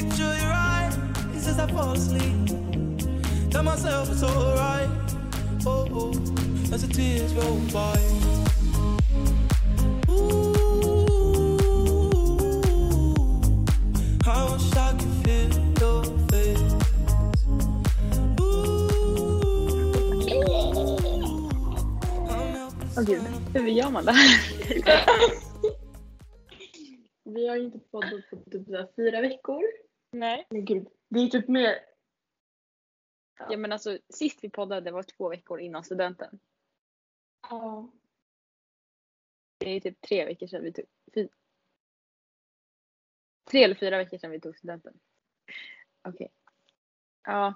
picture your eyes as I fall asleep. Tell myself it's alright. Oh, oh, as the tears roll by. Ooh, I wish I could feel your face. Gud, hur gör man det här? Vi har ju inte poddat på typ fyra veckor. Nej. Men gud, det är typ mer... Ja men alltså sist vi poddade var två veckor innan studenten. Ja. Det är typ tre veckor sedan vi tog, fy, tre eller fyra veckor sedan vi tog studenten. Okej. Ja.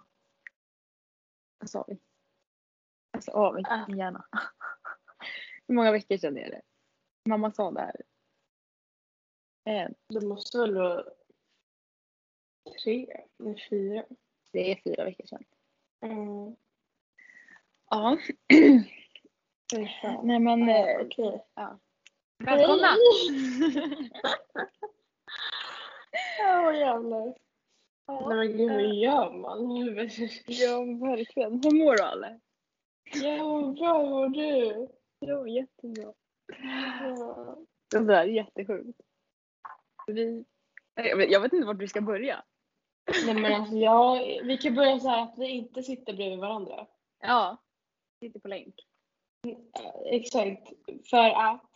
Vad sa vi? Alltså av min hjärna. Hur många veckor sedan är det? Mamma sa det här. En. Det måste väl vara tre eller fyra. Det är fyra veckor sedan. Mm. Ja. Nej men. Ja, eh, Okej. Välkomna! Ja, jävlar. Nej men gud, hur gör man? Ja verkligen. Hur mår du Ale? Jag mår bra, hur mår du? Jo jättebra. Ja. Det där är jättesjukt. Vi, jag, vet, jag vet inte vart vi ska börja. Nej men alltså jag, vi kan börja så att vi inte sitter bredvid varandra. Ja. Sitter på länk. Eh, Exakt. För att...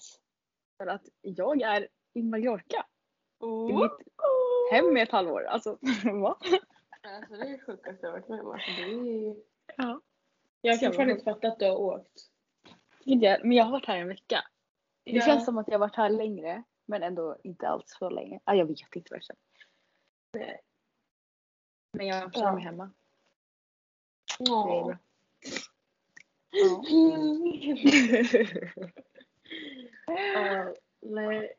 För att jag är i Mallorca. Oh. I mitt hem i ett halvår. Alltså va? Alltså det är det sjukaste jag varit med om. Alltså, är... Ja. Jag har Ska fortfarande inte fattat att du har åkt. Men jag har varit här en vecka. Det Ja. känns som att jag har varit här längre. Men ändå inte alls så länge. Ah, jag vet inte vad jag känner. Men jag Ja. känner mig hemma. Det är Ja. bra. Ja. Ja, nej.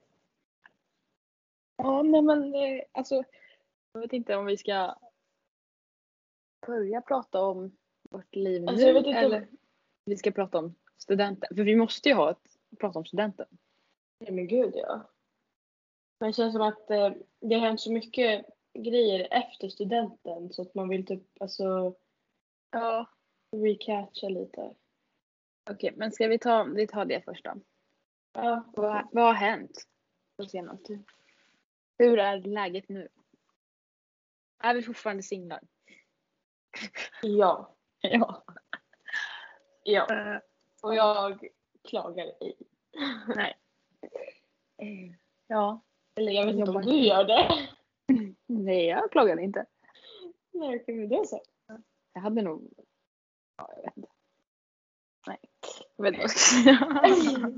Ja, nej men eh, alltså. Jag vet inte om vi ska börja prata om vårt liv Alltså, nu jag vet inte eller vi ska prata om studenten. För vi måste ju ha ett prata om studenten. Nej men gud ja. Men det känns som att eh, det har hänt så mycket grejer efter studenten så att man vill typ alltså Ja. recatcha lite. Okej, men ska vi ta, vi tar det först då. Ja. Vad, vad har hänt på senaste? Hur är läget nu? Är vi fortfarande singlar? Ja. Ja. Ja. Eh, Och jag klagar ej. nej. Ja. Eller jag vet inte om du gör det. Nej, jag klagar inte. Nej okej men då så. Jag hade nog... Ja, jag vet inte. Nej, jag vet inte vad jag ska säga.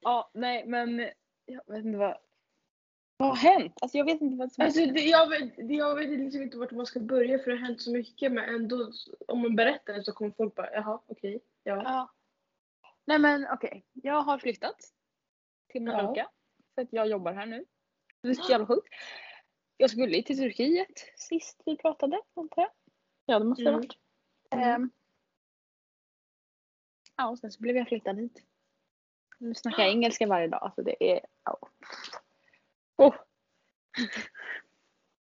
ja, nej men jag vet inte vad... Vad har hänt? Alltså jag vet inte vad som Alltså, det, jag, vet, det- jag vet liksom inte vart man ska börja för det har hänt så mycket men ändå om man berättar det så kommer folk bara jaha okej. Ja. Ja. Nej men okej, jag har flyttat till Mallorca. För att jag jobbar här nu. Det är så jävla sjukt. Jag skulle ju till Turkiet sist vi pratade, antar jag. Ja, det måste det ha Mm. varit. Ehm. Ja, och sen så blev jag flyttad hit. Nu snackar jag engelska varje dag, så det är... Ja. Oh.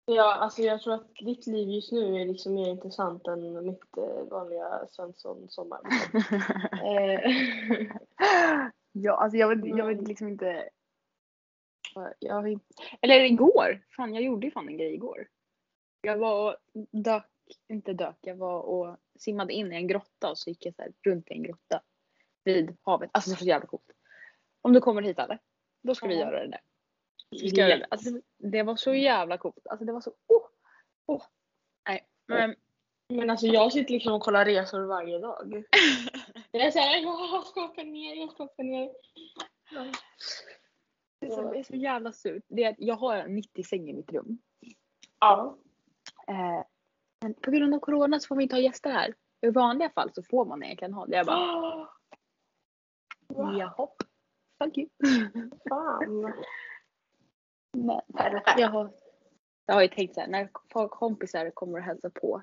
Ja, alltså jag tror att ditt liv just nu är liksom mer intressant än mitt eh, vanliga Svensson-sommar. eh, Ja, alltså jag vet, jag vet liksom inte. Jag eller igår. Fan, jag gjorde ju fan en grej igår. Jag var och dök, inte dök, jag var och simmade in i en grotta och så gick jag så runt i en grotta vid havet. Alltså det var så jävla coolt. Om du kommer hit eller? Då ska vi Ja. göra det där. Vi det. Alltså, det var så jävla coolt. Alltså det var så, oh, oh. Nej, men Men alltså jag sitter liksom och kollar resor varje dag. Jag är såhär, jag ska åka ner, jag ska åka ner. Det som är så jävla surt, det är att jag har en 90 säng i mitt rum. Ja. Eh, men på grund av corona så får vi inte ha gäster här. I vanliga fall så får man egentligen ha det. Jag bara, Wow. jaha. Fuck you. Fan. Men jag har, jag har ju tänkt så här, när folk- kompisar kommer och hälsa på.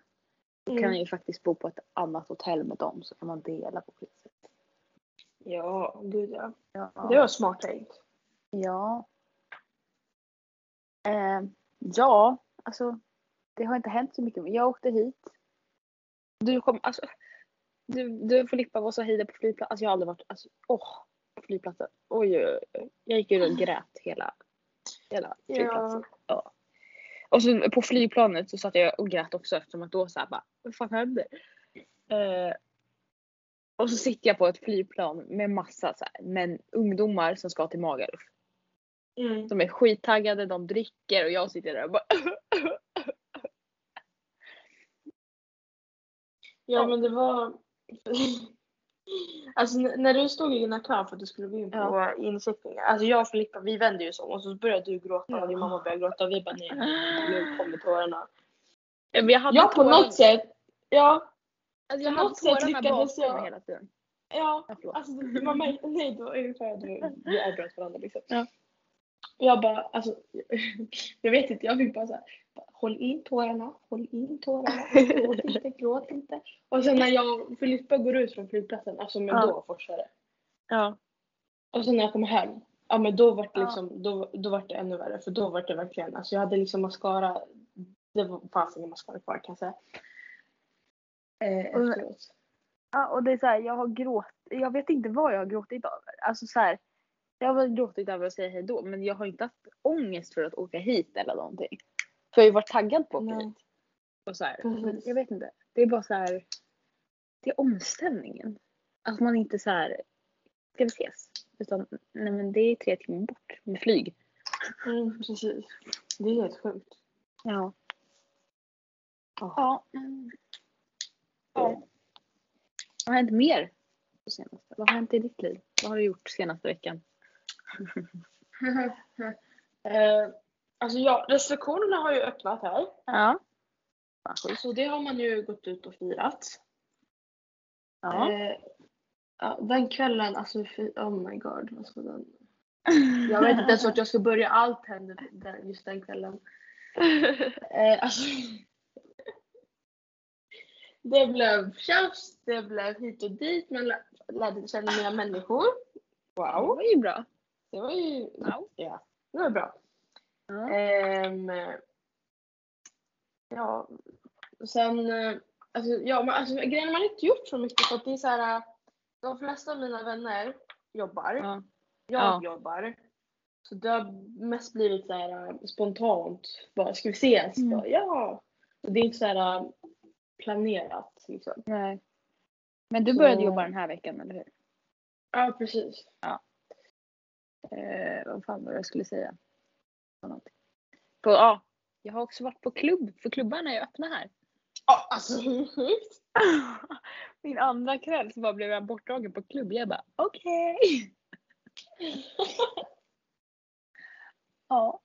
Då kan Mm. jag ju faktiskt bo på ett annat hotell med dem så kan man dela på priset. Ja, gud ja. Ja. Det var smart tänkt. Ja. Eh, Ja, alltså det har inte hänt så mycket. Jag åkte hit. Du kom, alltså. Du, du Filippa var så hejda på flygplatsen. Alltså jag har aldrig varit, alltså åh, på flygplatsen. Oj, oj, oj. Jag gick ju och grät hela, hela flygplatsen. Ja. Och så på flygplanet så satt jag och grät också eftersom att då såhär bara, vad fan händer? Eh, och så sitter jag på ett flygplan med massa så här, men ungdomar som ska till Magaluf. Mm. De är skittaggade, de dricker och jag sitter där och bara Ja men det var... Alltså när du stod i dina kö för att du skulle gå in på Ja. incheckningen. Alltså jag och Filippa vi vände ju så och så började du gråta och din Ja. mamma började gråta och vi bara nej, nu kommer tårarna. Men jag hade Ja på något sätt. Ja. alltså, jag på något sätt lyckades jag. hela tiden. Ja. Ja. Alltså man märkte, nej var ungefär vi avbröt varandra liksom. Ja. Jag bara alltså. Jag vet inte jag fick bara såhär. Håll in tårarna, håll in tårarna, gråt inte, gråt inte. Och sen när jag och Filippa går ut från flygplatsen, alltså med Ja. då forsare. Ja. Och sen när jag kom hem, ja men då var det Ja. liksom, då, då var det ännu värre för då var det verkligen, alltså jag hade liksom mascara, det fanns ingen mascara kvar kan jag säga. Eh, Och- efteråt. ja och det är så här, jag har gråtit, jag vet inte vad jag har gråtit över. Alltså så här, jag har väl gråtit över att säga hej då men jag har inte haft ångest för att åka hit eller någonting. För jag har ju varit taggad på att åka Nej. hit. Och så här, jag vet inte. Det är bara så här. Det är omställningen. Att man inte så här. Ska vi ses? Utan nej men det är tre timmar bort med flyg. Mm, precis. Det är helt sjukt. Ja. Ja. Ja. ja. Vad har hänt mer? på Senaste? Vad har hänt i ditt liv? Vad har du gjort senaste veckan? eh, alltså ja, restriktionerna har ju öppnat här. Ja. Så det har man ju gått ut och firat. Ja. Eh, ja, den kvällen, alltså oh my god. Alltså den, jag vet inte ens vart jag ska börja. Allt hände den, just den kvällen. Eh, alltså, det blev tjafs, det blev hit och dit. Man lä- lärde känna nya människor. Det Wow. var ju bra. Det var ju Wow. ja, det var bra. Ja. Ehm, ja, sen, eh, alltså, ja, men alltså, grejen man har inte gjort så mycket för att det är så här, eh, de flesta av mina vänner jobbar, Ja. jag Ja. jobbar. Så det har mest blivit så här eh, spontant, bara ska vi ses? Mm. Bara, ja. Så det är inte så här planerat liksom. Nej. Men du Så- började jobba den här veckan eller hur? Ja precis. Eh, vad fan var det jag skulle säga? På ja, jag har också varit på klubb, för klubbarna är öppna här. Ja alltså hur sjukt? Min andra kväll så bara blev jag bortdragen på klubb. Jag bara okej. ja.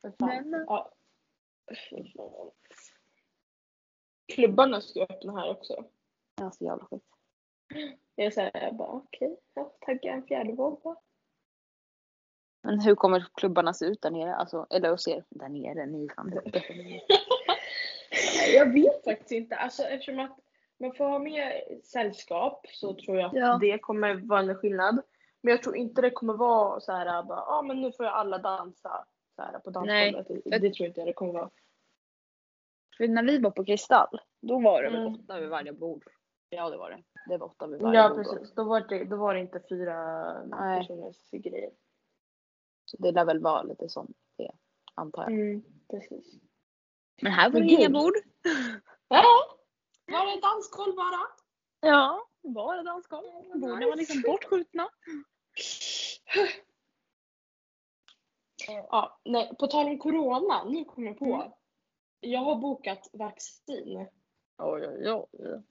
För fan. Men- Ja. Klubbarna ska öppna här också. Ja, så jävla sjukt. Jag säger bara okej, jag taggar en fjärde våg då. Men hur kommer klubbarna se ut där nere? Alltså, eller hos er? Där nere, ni fan. Jag vet faktiskt inte. Alltså eftersom att man får ha med sällskap så tror jag att Ja. det kommer vara en skillnad. Men jag tror inte det kommer vara så här bara, ah, men nu får jag alla dansa så här på dansgolvet. Det, det tror jag inte det kommer vara. För när vi var på Kristall, då var det väl Mm. åtta vid varje bord. Ja det var det. Det var åtta vid varje Ja bord. då. precis, då var, det, då var det inte fyra Nej. personers grejer. Så det lär väl vara lite som det, antar jag. Mm, precis. Men här var det inga bord. Ja, var det dansgolv bara? Ja, bara dansgolv. Borden var liksom bortskjutna. Ja, nej, på tal om corona, nu kommer jag på. Mm. Jag har bokat vaccin. Oj, oj, oj.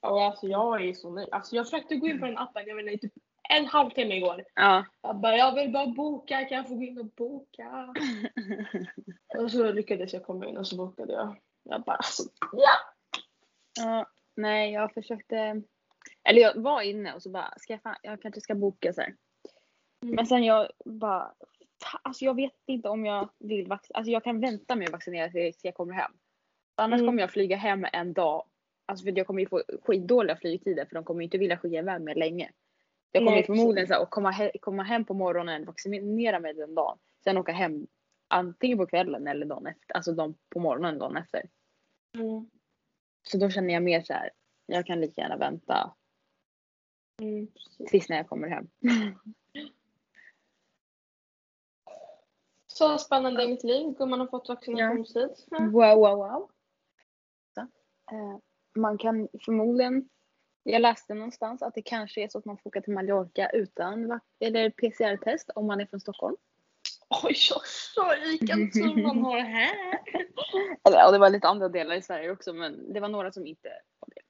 Och alltså jag är så nöjd. Alltså jag försökte gå in på den appen, jag vet inte, typ en halvtimme igår. Ja. Jag bara, jag vill bara boka, kan jag få gå in och boka? och så lyckades jag komma in och så bokade jag. Jag bara, alltså, ja! ja. Nej, jag försökte. Eller jag var inne och så bara, ska jag, fan, jag kanske ska boka så här. Mm. Men sen jag bara, alltså jag vet inte om jag vill vaccinera. Alltså jag kan vänta med att vaccinera tills jag kommer hem. Annars Mm. kommer jag flyga hem en dag. Alltså för jag kommer ju få skitdåliga flygtider för de kommer ju inte vilja skicka iväg mig länge. Jag kommer Nej, ju förmodligen så här, att komma, he- komma hem på morgonen, vaccinera mig den dagen. Sen åka hem antingen på kvällen eller dagen efter. Alltså de på morgonen dagen efter. Mm. Så då känner jag mer så här. Jag kan lika gärna vänta Mm, tills när jag kommer hem. Så spännande i mitt liv. Gumman har fått vaccinationstid. Mm. Wow, wow, wow. Så. Eh, man kan förmodligen, jag läste någonstans att det kanske är så att man får åka till Mallorca utan eller PCR-test om man är från Stockholm. Oj, oj, vilken tur man har här. Eller ja, det var lite andra delar i Sverige också men det var några som inte var det.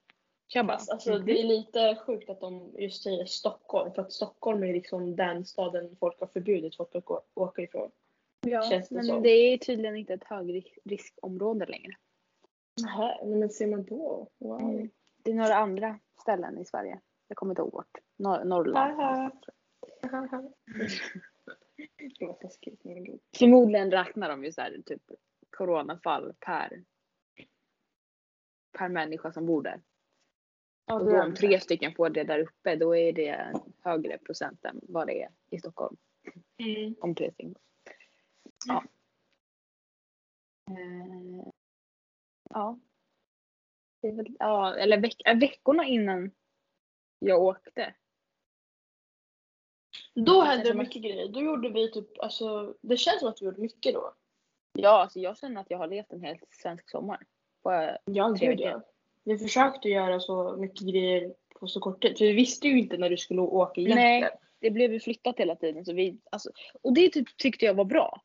Fast, alltså, mhm. det är lite sjukt att de just säger Stockholm. För att Stockholm är liksom den staden folk har förbjudit folk att åka ifrån. ja, känns det men som. det är tydligen inte ett högriskområde längre. Nähä, men ser man då? Wow. Mm. Det är några andra ställen i Sverige. Jag kommer inte ihåg vart. Nor- Norrland. Det var taskigt. Förmodligen räknar de ju så här typ coronafall per per människa som bor där. Och då om tre stycken får det där uppe då är det en högre procent än vad det är i Stockholm. Mm. Om tre stycken. Ja. Eh, ja. Väl, ja, eller veck, äh, veckorna innan jag åkte. Då hände det man- mycket grejer. Då gjorde vi typ, alltså det känns som att vi gjorde mycket då. Ja, alltså jag känner att jag har levt en helt svensk sommar. På, Ja, Tre gud ja. Vi försökte göra så mycket grejer på så kort tid. För vi visste ju inte när du skulle åka egentligen. Nej. det blev ju flyttat hela tiden. Så vi, alltså, och det typ, tyckte jag var bra.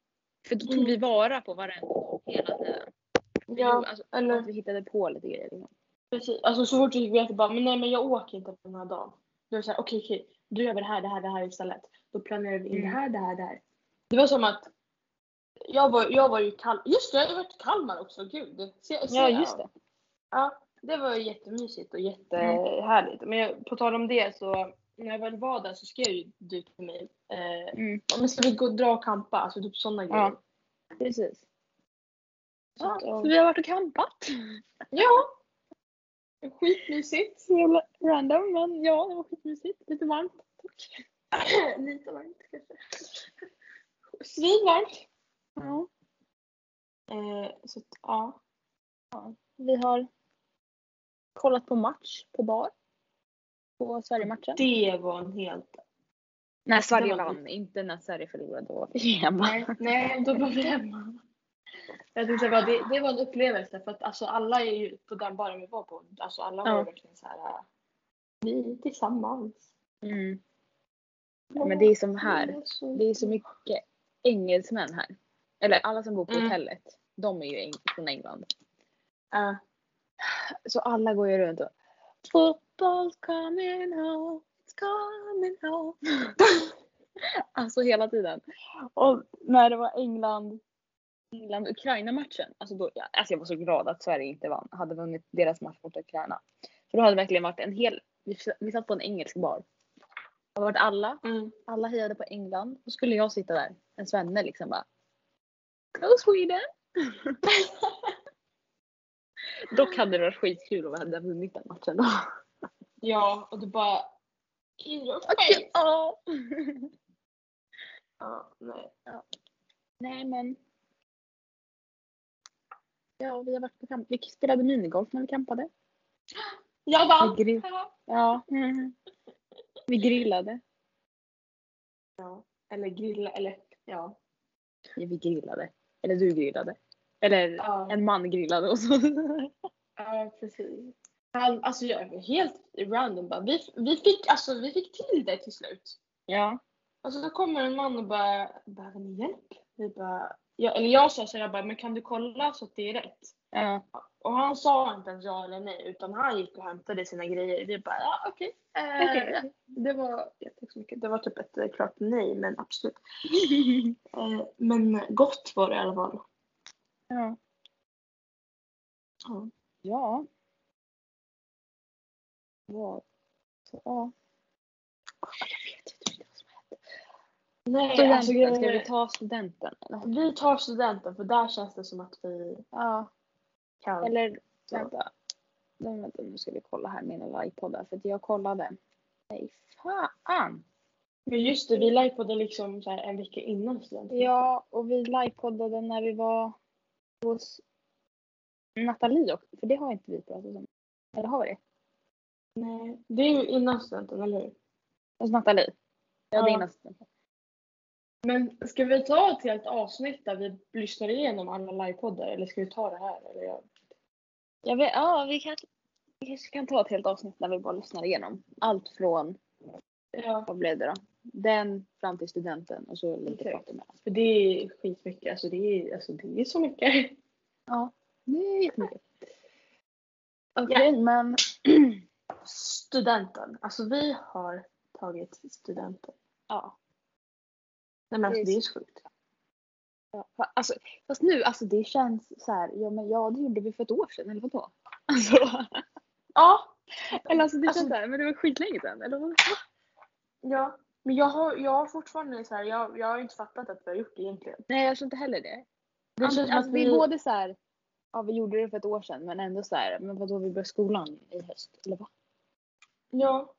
För då tog Mm. vi vara på gång hela tiden. Vi Ja, alltså, eller- att vi hittade på lite grejer. Liksom. Precis. Alltså så fort vi fick veta bara, men nej men jag åker inte på den här dagen. Då är det såhär, okej okej, då gör vi det här, det här, det här istället. Då planerar vi in Mm. det här, det här, det här. Det var som att jag var, jag var ju Kalmar, just det, jag har varit i Kalmar också, gud. Se, se, Ja, just det. Ja, det var jättemysigt och jättehärligt. Men jag, på tal om det så, när jag väl var där så skrev ju du till mig, eh, Mm. "Ja, men ska vi gå och dra och campa? Alltså typ sådana grejer. Ja. Precis. Så Ja, ja. så vi har varit och campat. ja. Skitmysigt. Jävla random men ja, det var skitmysigt. Lite varmt. Lite varmt kanske. Svinvarmt. Ja. Eh, så att, ja. Vi har kollat på match på bar. På Sverige-matchen. Det var en helt... När Sverige vann, inte när Sverige förlorade. Då var vi hemma. Nej, nej då var vi hemma. Jag tänkte bara, det, det var en upplevelse för att alltså, alla är ju på den baren vi var på. Alltså alla var Ja. verkligen så här. äh, Vi är tillsammans. Mm. Men det är som här. Det är så, mycket engelsmän här. Eller alla som bor på Mm. hotellet. De är ju eng- från England. Ja. Så alla går ju runt och Football's coming home, it's coming home. alltså hela tiden. Och när det var England England-Ukraina-matchen. Alltså, då, ja, alltså jag var så glad att Sverige inte vann, hade vunnit deras match mot Ukraina. För då hade det verkligen varit en hel, vi, vi satt på en engelsk bar. Det varit alla, Mm. alla hejade på England. Då skulle jag sitta där, en svenne liksom bara. Go Sweden! Dock hade det varit skitkul om vi hade vunnit den matchen då. ja, och du bara... In your face! ja. Ja, nej. Nej men. Ja, vi har varit på camp. Vi spelade minigolf när vi campade. Jag vann! Vi grill- Ja. Vi grillade. Ja. Eller grilla, eller ja. Ja, vi grillade. Eller du grillade. Eller Ja, en man grillade och så. ja precis. Han, alltså jag är helt random bara. Vi, vi, fick, alltså, vi fick till det till slut. Ja. Alltså då kommer en man och bara, behöver ni hjälp? Vi bara, ja, eller jag sa så jag bara, men kan du kolla så att det är rätt? Ja. Och han sa inte ens ja eller nej utan han gick och hämtade sina grejer. Vi bara, ja okej. Eh, Okej. Det var, ja, tack så mycket. Det var typ ett eh, klart nej men absolut. Eh, men gott var det i alla fall. ja. Ja. Ja. Vad? Ja. Jag vet inte vad som hänt. Nej, alltså, Studenten, ska grejen vi är- ta studenten eller? vi tar studenten för där känns det som att vi Ja. kan. Eller vänta. Nej, vänta. Nu ska vi kolla här mina livepoddar för att jag kollade. Nej fan. Men just det, vi livepoddade liksom så en vecka innan studenten. Ja, och vi livepoddade när vi var hos Nathalie också, för det har inte vi pratat om. Eller har vi det? Nej, det är ju innan studenten, eller hur? Hos Nathalie? Ja, det är Ja. innan studenten. Men ska vi ta ett helt avsnitt där vi lyssnar igenom alla livepoddar eller ska vi ta det här? Eller jag... Jag vet, ja, vi kanske, vi kanske kan ta ett helt avsnitt när vi bara lyssnar igenom allt från, Ja, vad blev det då? Den fram till studenten och så lite Okej. prat emellan. för det är skitmycket. Alltså det är, alltså det är så mycket. Ja, det är jättemycket. Okej, men Studenten. Alltså vi har tagit studenten. ja. Nej men alltså Det är så sjukt. Ja, Alltså, fast nu, alltså det känns så här, ja men ja det gjorde vi för ett år sedan eller vadå? Alltså, Ja. eller alltså det Alltså- känns så här, men det var skitlänge sedan eller vad? Ja. Men jag har, jag har fortfarande så här, jag, jag har inte fattat att vi har gjort det egentligen. Nej jag tror inte heller det. Det Alltså, alltså, att det vi... är både så här, ja vi gjorde det för ett år sedan men ändå så här, men vadå vi börjar skolan i höst eller vad? Ja.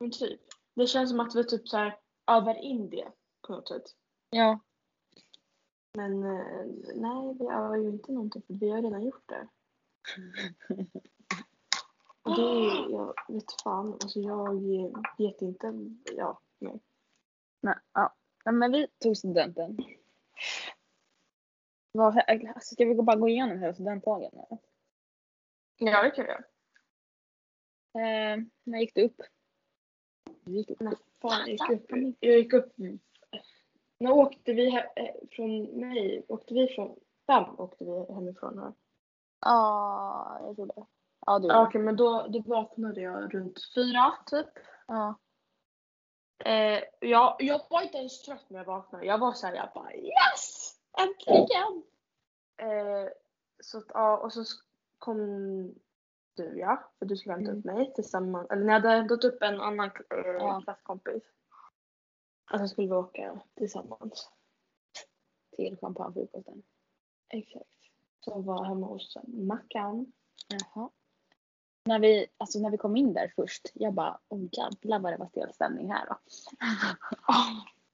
Men typ. Det känns som att vi typ så här övar in det på något sätt. Ja. Men eh, nej, vi övar ju inte någonting för vi har redan gjort det. Och det är, jag vet fan, alltså jag vet inte, ja, nej. Nej, ja. men vi tog studenten. Alltså, ska vi bara gå igenom hela studentdagen? Ja, det kan jag. Eh, när gick du upp? Du gick upp. Nej, fan, jag gick upp. Jag gick upp. Mm. När åkte vi här, eh, från mig? Åkte vi från fem? Åkte vi hemifrån här? Ja, jag tror det. Ja, du. Ja, Okej, men då, då vaknade jag runt fyra typ. Ja. Eh, jag, jag var inte ens trött när jag vaknade. Jag var såhär, jag bara yes! Äntligen! Eh, så att, ja, och så kom du ja, för du skulle hämta upp mig tillsammans. Eller ni hade hämtat upp en annan eh, Ja. klasskompis. Och så skulle vi åka tillsammans. Till champagnefrukosten. Exakt. Så var hemma hos Mackan. Jaha. När vi, alltså när vi kom in där först, jag bara åh jävlar vad det var stel stämning här då.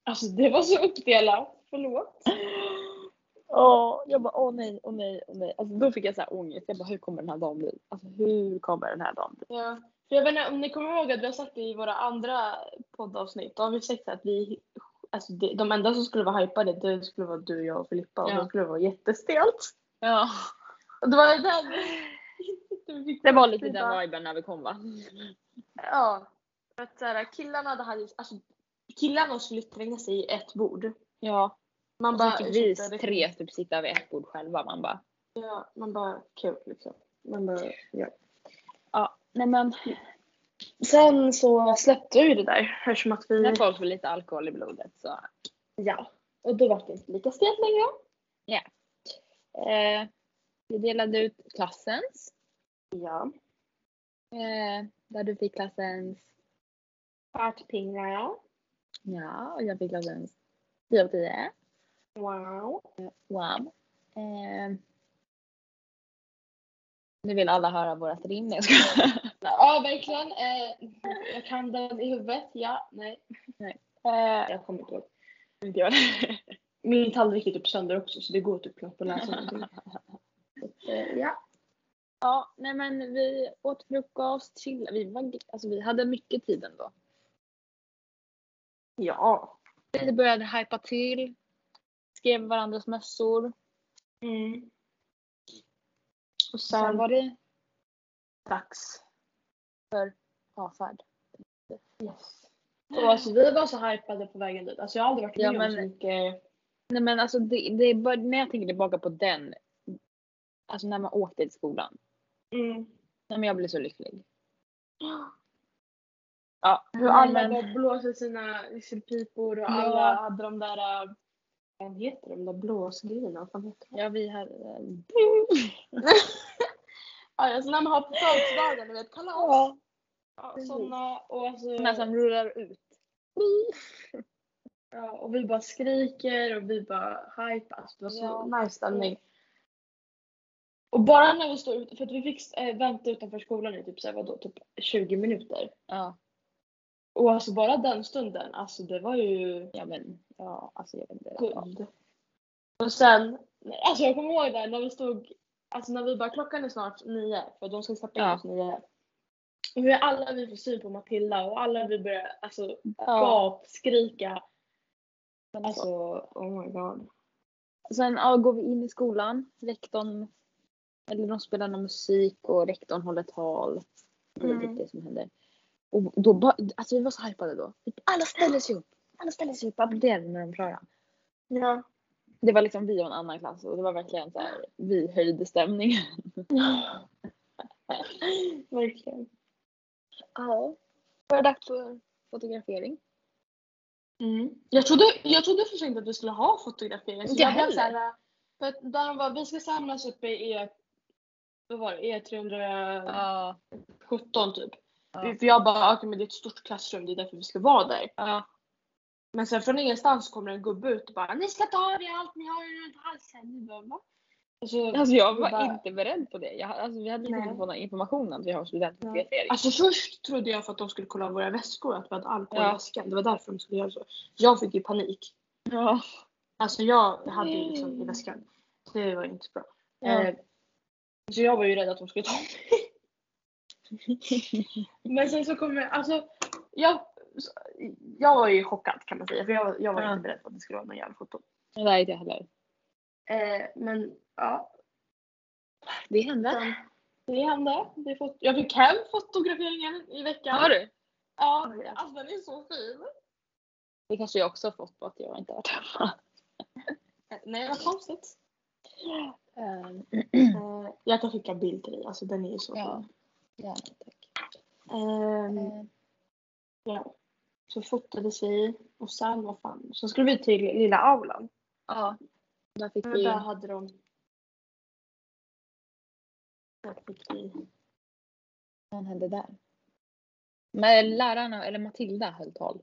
Alltså det var så uppdelat. Förlåt. Åh, jag bara åh nej, åh nej, åh nej. Alltså då fick jag så här ångest. Jag bara hur kommer den här dagen bli? Alltså hur kommer den här dagen bli? Ja. För jag vet inte om ni kommer ihåg att vi har sagt det i våra andra poddavsnitt. Då har vi sagt att vi, alltså det, de enda som skulle vara hypade det skulle vara du, jag och Filippa och Ja. det skulle vara jättestelt. Ja. Och det var fick Det var lite den viben när vi kom va? Ja. För att såhär, killarna hade, alltså killarna skulle tränga sig i ett bord. Ja. Man Och bara, vi tre typ sitta vid ett bord själva. Man bara Ja, man bara kul liksom. Man bara, ja. Ja, nej men Sen så släppte jag ju det där eftersom att vi... när folk får lite alkohol i blodet så Ja. Och då var det inte lika stelt längre. eh, vi delade ut klassens. Ja. Eh, där du fick klassens Ärtpinnar. ja och jag fick klassens 10 av 10. Wow. Wow. Eh, nu vill alla höra vårat rim. Nej, jag. Ja, verkligen. Eh, jag kan den i huvudet. Ja, nej. Eh, Jag kommer inte ihåg. inte jag. Min tallrik är typ sönder också så det går typ knappt att läsa någonting. Så att, eh, ja. Ja, nej men vi åt frukost, chillade. Vi, var, alltså, vi hade mycket tid ändå. Ja. Vi började hypa till. Skrev varandras mössor. Mm. Och Sen sen var det dags. avfärd. Yes. Och alltså vi var så hypade på vägen dit. Alltså jag har aldrig varit med Ja, om men- så mycket. Nej men alltså det, det är bara, när jag tänker tillbaka på den. Alltså när man åkte till skolan. Mm. Nej men jag blev så lycklig. Ja, Hur alla men- bara blåser sina visselpipor och Ja. alla hade de där, äh, vad heter de där blåsgrejerna? Vad heter de? Ja vi hade... Ja, alltså när man har på födelsedagen, ni vet kalas. Ja. Ja, såna och alltså. Såna som rullar ut. Ja, och vi bara skriker och vi bara hype. Alltså, det var så Ja. nice stämning. Och bara när vi står ute, för att vi fick eh, vänta utanför skolan i typ, så här, vadå, typ 20 minuter. Ja. Och alltså bara den stunden, alltså det var ju Ja men, ja alltså jag vet inte. Guld. Och sen, alltså jag kommer ihåg där när vi stod, alltså när vi bara klockan är snart nio för de ska släppa in Ja. oss nio. Och hur alla vi får syn på Matilda och alla vi börjar alltså Ja. skrika. Alltså. Oh my god. Sen ja, går vi in i skolan, rektorn, eller de spelar någon musik och rektorn håller tal. Det är Mm. typ det som händer. Och då bara, alltså vi var så hypade då. Alla ställer sig upp. Alla ställer sig upp och applåderade när de var klara. Ja. Det var liksom vi och en annan klass och det var verkligen så här, vi höjde stämningen. Verkligen. Ja. Var det dags för fotografering? Mm. Jag trodde, jag trodde för sig inte att vi skulle ha fotografering. Så jag blev heller. så här, för att där de var, vi ska samlas uppe i E, vad var det, E317 Ja. typ. Ja. För jag bara, okej men det är ett stort klassrum, det är därför vi ska vara där. ja. Men sen från ingenstans kommer en gubbe ut och bara, ni ska ta av er allt ni har runt halsen. Vi bara, va? Och så, Alltså jag var bara- inte beredd på det. Jag, alltså, vi hade liksom inte fått någon information om att vi har studentfotografering. Alltså först trodde jag för att de skulle kolla våra väskor, att vi hade alkohol i Ja. väskan. Det var därför de skulle göra så. Jag fick ju panik. Ja. Alltså jag hade ju liksom i väskan. Det var inte bra. Ja. Eh, så jag var ju rädd att de skulle ta mig. Men sen så kommer, alltså jag, jag var ju chockad kan man säga för jag, jag var Ja. inte beredd på att det skulle vara någon jävla foto. Är inte jag heller. Eh, men ja, Det hände. sen, det hände. Det fot- jag fick hem fotograferingen i veckan. Har du? Ja, alltså den är så fin. Det kanske jag också har fått på att jag inte har varit hemma. Nej vad konstigt. Um, Eh, jag kan skicka bild till dig, alltså den är ju så Ja. fin. Gärna tack. Ehm, Eh, ja. Så fotades vi och sen vad fan, så skulle vi till lilla aulan. ja. Där fick vi... där hade de... Där fick vi... Vad hände där? Men lärarna, eller Matilda höll tal.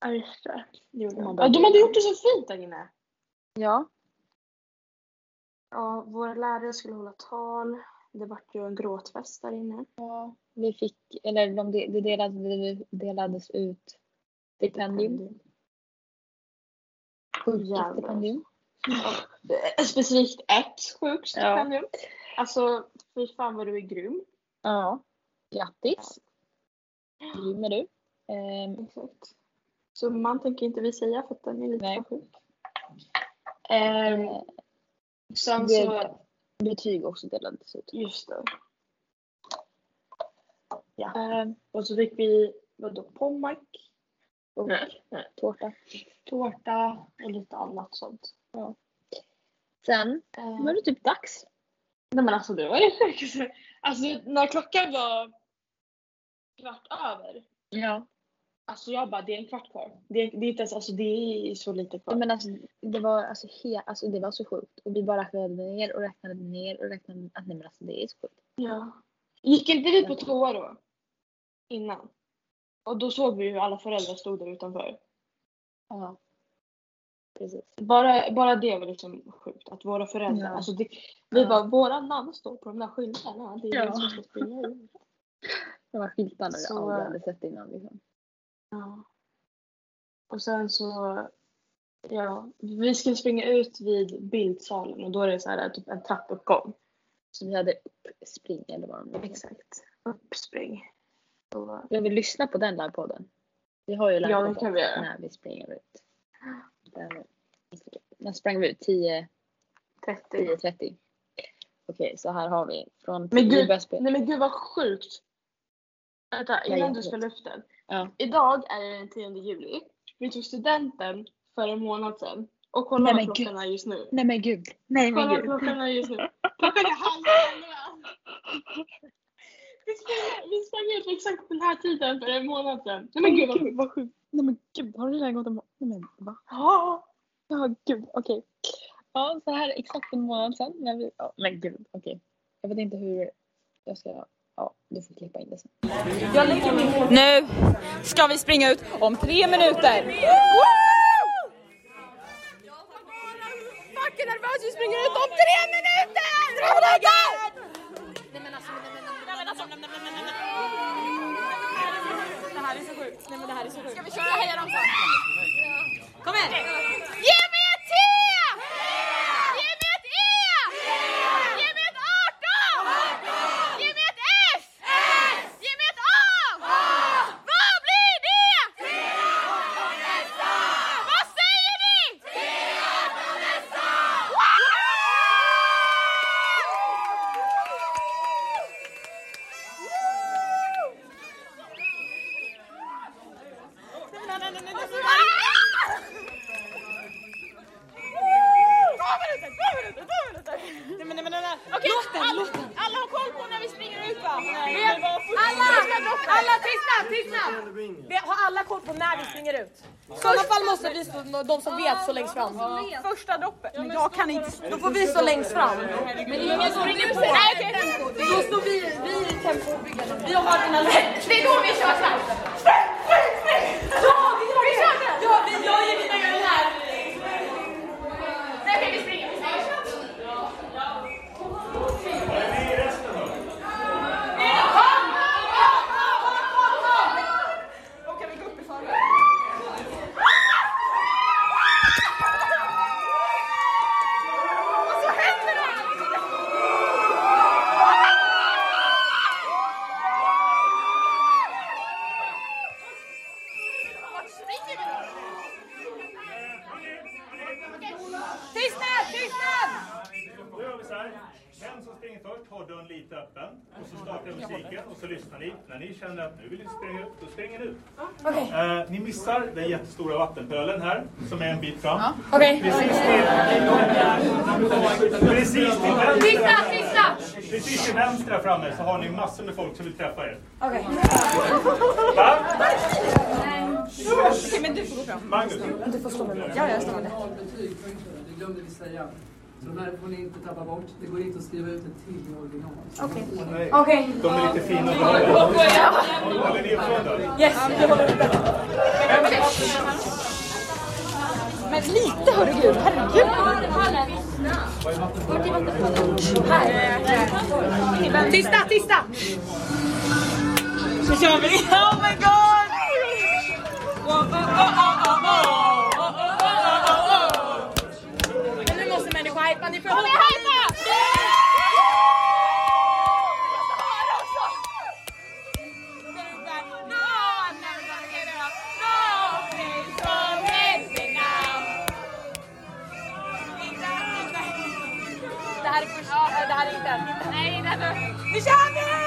Ja just det. Ja, de hade gjort det så fint där inne. Ja. Ja, våra lärare skulle hålla tal. Det vart ju en gråtfest där inne. ja. Vi fick, eller de, de det delades, det delades ut stipendium. Jävlar. Stipendium. Eh, Specifikt ett sjukt Ja. Alltså, fy fan vad du är grym. Ja. Grattis. Grym är du. Ehm, Exakt. Så man tänker inte vi säga för att den är lite Nej. för sjuk. Eh, sen det- så, betyg också delades ut. just det. Ja. Ehm, och så fick vi vadå, pommack och Tårta. tårta och lite annat sånt. Sen Ehm, var det typ dags. nej men alltså det var sjukaste. Alltså när klockan var kvart över. Ja. Alltså jag bara, det är en kvart kvar. Det är, det är inte ens, alltså det är så lite kvar. Men alltså, det var alltså, he, alltså det var så sjukt. Och vi bara räknade ner och räknade ner och räknade. Ah, nej men alltså det är så sjukt. Ja. Gick inte vi på toa då? Innan? Och då såg vi hur alla föräldrar stod där utanför. Ja. Precis. Bara, bara det var liksom sjukt. Att våra föräldrar, Ja. alltså det, vi Ja. bara, våra namn står på de där skyltarna. Det är Ja. som ska springa in. Det var skyltarna Så- aldrig hade sett innan liksom. Ja. Och sen så, ja, vi skulle springa ut vid bildsalen och då är det så här typ en trappuppgång. Så vi hade uppspring eller vad de. Exakt. Uppspring. Och, Jag vill lyssna på den livepodden. Vi har ju Ja, livepodd det kan vi när vi springer ut. Där, när sprang vi ut? 10, 30. 10.30. Okej, så här har vi. Från Men 10 gud. Nej men gud vad sjukt. Vänta, Ja, innan du jag ska vet. Ja. Idag är det den 10 juli. Vi tog studenten för en månad sedan. Och kolla Nej, vad klockan är just nu. Nej men gud. Nej Kolla men vad gud. klockan är just nu. Klockan är halv elva. Vi sprang, vi sprang ut exakt den här tiden för en månad sedan. Nej men gud vad sjukt. vad sjukt. Nej men gud, har det redan gått en månad? Nej men va? Ja. Ja gud, okej. Ja, så här är exakt en månad sedan. När vi, ja, men gud, okej. Jag vet inte hur jag ska, du får klippa in det sen. Nu ska vi springa ut om tre minuter. Fucking nervös, vi springer ut om tre minuter! Tre minuter! här är så sjukt. Nej men det här är så sjukt. Ska vi köra heja ramsan? Kom igen! Ge mig ett T! Ge mig ett E! Ge mig ett 18! Ge mig ett S! Ge mig ett A! Vad blir det? Vad säger ni? Okej, alla, alla har koll på när vi springer ut va? Alla, alla tystnad, tystnad! Vi har alla koll på när vi springer ut. I sådana fall måste vi stå, de som vet stå längst fram. Första droppet. Men jag kan inte Då får vi stå längst fram. Men ingen springer på. Nej okej. Då står vi, vi i tempobyggande. Vi har dina lätt. Det är då vi kör snabbt. Ja, vi gör det! Ja, vi, jag ger mina gör den här. Nej okej vi springer. Vi springer. Tystnad, tystnad! Då gör vi så här. Den som springer först har dörren lite öppen och så startar musiken och så lyssnar ni. När ni känner att nu vill ni springa ut, då springer ni ut. Eh, ni missar den jättestora vattenpölen här som är en bit fram. Okej. Precis till, precis till vänster. Tysta, tysta! Precis till vänster framme så har ni massor med folk som vill träffa er. Okej. Va? Okej men du får gå fram. Magnus? Du får stå med mig. Ja, jag står med dig. det glömde vi säga. Så de här får ni inte tappa bort. Det går inte att skriva ut ett till original. Okej. Nej. Okej. De är lite fina. Håller ni ifrån då? Yes, vi håller uppe. Men lite herregud, herregud. Här. Tysta, tysta! Nu kör vi. Oh my god! Nu måste människor hajpa. Ni får hajpa! Det här är första, det här är inte. Nej, det är Nu kör vi!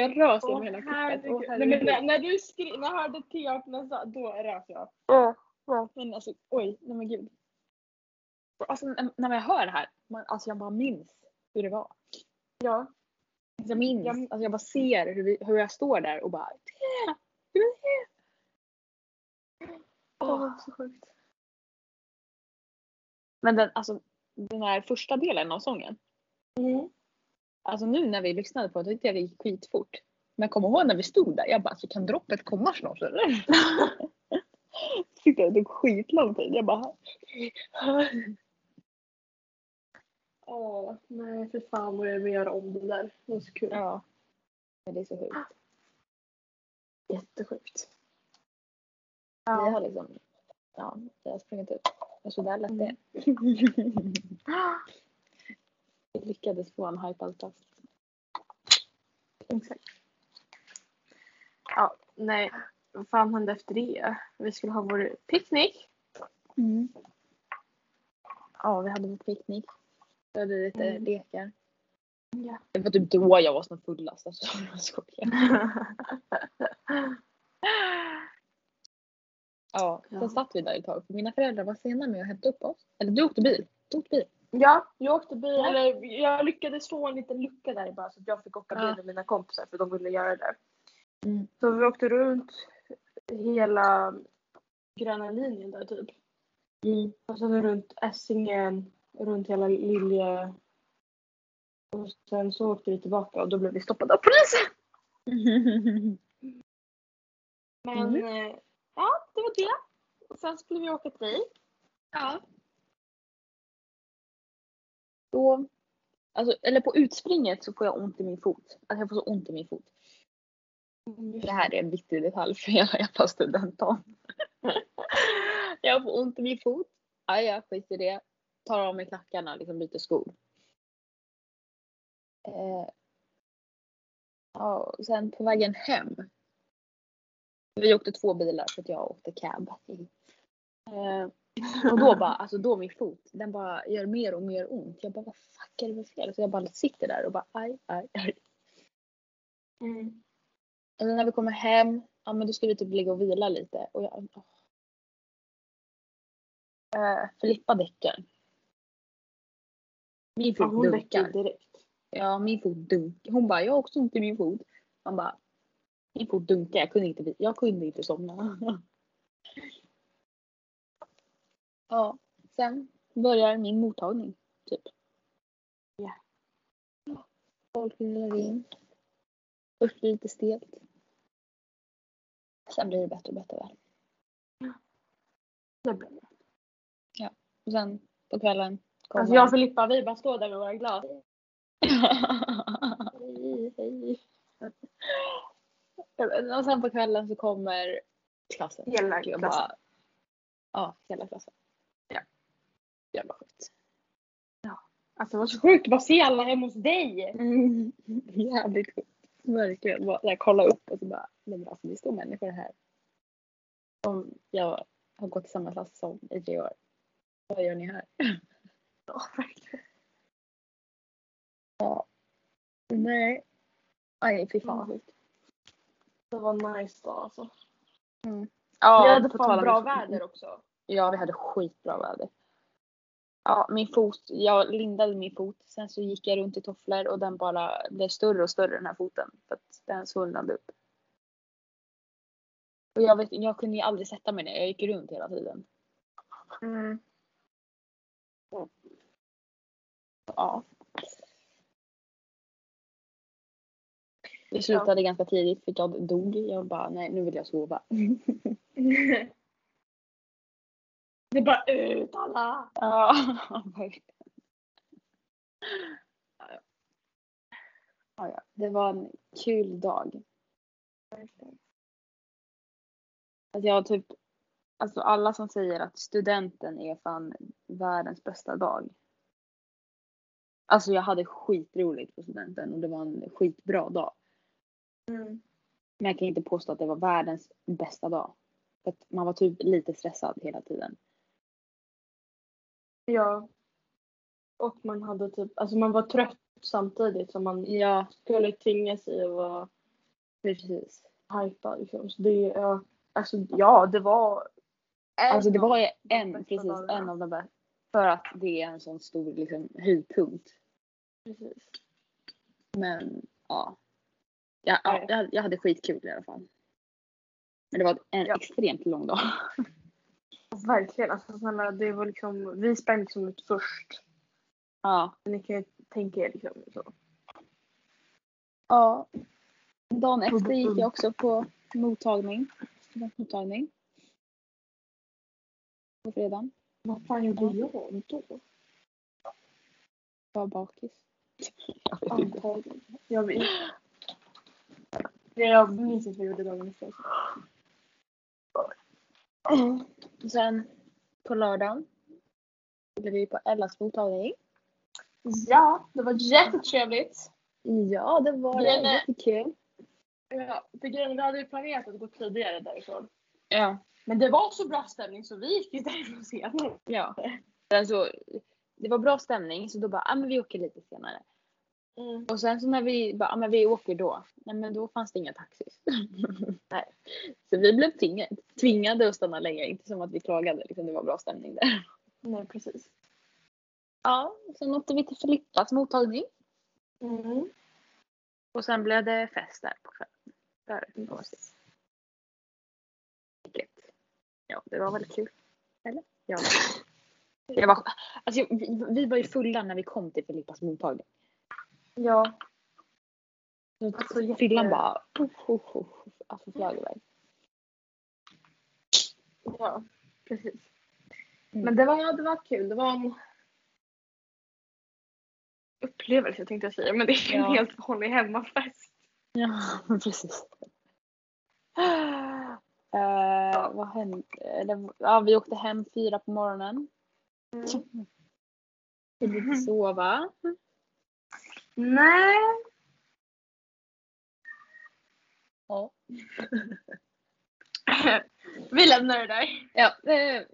Jag rös genom hela. Nej, men när, när du skrev, när jag hörde så, då rös jag. Ja, ja. Men alltså oj, nej men gud. Alltså när jag hör det här, man, alltså jag bara minns hur det var. Ja. Jag minns, Jag- alltså jag bara ser hur, vi, hur jag står där och bara "Tia, du är här." Åh, så sjukt. Men den, alltså, den här första delen av sången. Mm. Alltså nu när vi lyssnade på det tyckte jag det gick skitfort. Men kom ihåg när vi stod där, jag bara alltså, kan droppet komma snart eller? tyckte det tog skitlång tid. Jag bara Åh, nej för fan vad jag vill göra om det där. Det var så kul. ja. Men det är så sjukt. Jättesjukt. Vi har liksom, ja, det har sprungit ut. Och så där lät det. Lyckades få en hypad plats. Exakt. Ja, nej. Vad fan hände efter det? Vi skulle ha vår picknick. Mm. Ja, vi hade vår picknick. Vi hade lite Mm. lekar. Ja. Det var typ då jag var som fullast. Alltså, jag skojar. Ja, sen Ja. satt vi där ett tag. För mina föräldrar var sena med att hämta upp oss. Eller du åkte bil. Du åkte bil. Ja, jag åkte bil. Eller jag lyckades få en liten lucka där bara så att jag fick åka bil Ja. med mina kompisar för de ville göra det. Mm. Så vi åkte runt hela gröna linjen där typ. Och sen runt Essingen, runt hela Lilje. Och sen så åkte vi tillbaka och då blev vi stoppade av polisen. Men eh, ja, det var det. Och sen skulle vi åka dit. Ja. Då, alltså, eller på utspringet så får jag ont i min fot. Alltså jag får så ont i min fot. Det här är en viktig detalj för jag är på studentdagen. jag får ont i min fot. Ja, ja, skit i det. Tar av mig klackarna, liksom byter skor. Eh, ja, och sen på vägen hem. Vi åkte två bilar för att jag åkte cab. Eh, och då bara, alltså då min fot, den bara gör mer och mer ont. Jag bara, vad fuck är det för fel? Så jag bara sitter där och bara, aj, aj, aj. Mm. Och när vi kommer hem, ja men då ska vi typ ligga och vila lite. Och jag, åh. Eh, Filippa däckar. Min Ja, fot hon däckade dunkar. direkt. Ja, min fot dunkar. Hon bara, jag har också ont i min fot. Man bara, min fot dunkar. Jag kunde inte, jag kunde inte somna. ja, sen börjar min mottagning, typ. Ja. Folk rullar in. Först blir det lite stelt. Sen blir det bättre och bättre väl. Det blev det. Och sen på kvällen kommer... Alltså jag och Filippa vi bara står där med våra glas. hej, hej. Och sen på kvällen så kommer klassen. Hela klassen. Bara, ja, hela klassen. Ja. Jävla sjukt. Alltså det var så sjukt bara se alla hemma hos dig. Mm. Jävligt sjukt. Verkligen. Bara, jag kollar upp och så bara, nej men alltså det står människor här. Om jag har gått i samma klass som i tre år. Vad gör ni här? Ja, verkligen. Ja. Nej. Aj, fy fan vad sjukt. Det var nice då alltså. Ja, vi hade fan bra väder också. Ja, vi hade skitbra väder. Ja, min fot, jag lindade min fot. Sen så gick jag runt i tofflor och den bara blev större och större den här foten. För att den svullnade upp. Och jag, vet, jag kunde ju aldrig sätta mig ner. Jag gick runt hela tiden. Mm. Ja. Det slutade ganska tidigt för jag dog. Jag bara, nej nu vill jag sova. Det bara ut alla. Ja, verkligen. Ja, ja. Ja, ja. Det var en kul dag. Alltså jag har typ, alltså alla som säger att studenten är fan världens bästa dag. Alltså jag hade skitroligt på studenten och det var en skitbra dag. Mm. Men jag kan inte påstå att det var världens bästa dag. För att man var typ lite stressad hela tiden. Ja. Och man hade typ, alltså man var trött samtidigt som man Ja, skulle tvinga sig att vara precis. hypad liksom. Så det, ja, alltså ja det var Alltså det var ju en, precis, dagarna. en av de bästa. För att det är en sån stor liksom, höjdpunkt. Precis. Men ja. Jag, hade- jag hade skitkul i alla fall. Men det var en Ja. extremt lång dag. Verkligen, alltså snälla det var liksom, vi sprang liksom ut först. Ja. Ni kan ju tänka er liksom så. ja. Dagen efter gick jag också på mottagning. Studentmottagning. På fredagen. Vad fan gjorde jag då? Var bakis. Jag vet inte. Jag vet. Jag minns inte vad jag gjorde dagen efter. Sen på lördagen skulle vi på Ellas mottagning. Ja, det var jättetrevligt. Ja, det var Men, eh, jättekul. Ja, för grejen, vi hade ju planerat att gå tidigare därifrån. Ja. Men det var så bra stämning så vi gick ju därifrån senare. Ja. Sen så, det var bra stämning så då bara, ah, men vi åker lite senare. Mm. Och sen så när vi bara, ah, men vi åker då. Nej men då fanns det inga taxis. Nej. Så vi blev tvingade, tvingade att stanna längre. Inte som att vi klagade, liksom, det var bra stämning där. Nej, precis. Ja, sen åkte vi till Filippas mottagning. Mm. Och sen blev det fest där på kvällen. Där. Vilket, ja det var väldigt kul. Eller? Ja. Det var, alltså, vi, vi var ju fulla när vi kom till Filippas mottagning. Ja. Alltså, jätte- Fyllan bara puff, puff, puff, alltså flög iväg. Ja, precis. Mm. Men det var, det var kul. Det var en upplevelse tänkte jag säga. Men det är en Ja. helt vanlig hemmafest. Ja, precis. Uh, vad hände? Eller, ja, vi åkte hem fyra på morgonen. Mm. Kunde inte sova. Nej. Ja. Vi lämnar det där. Ja, det,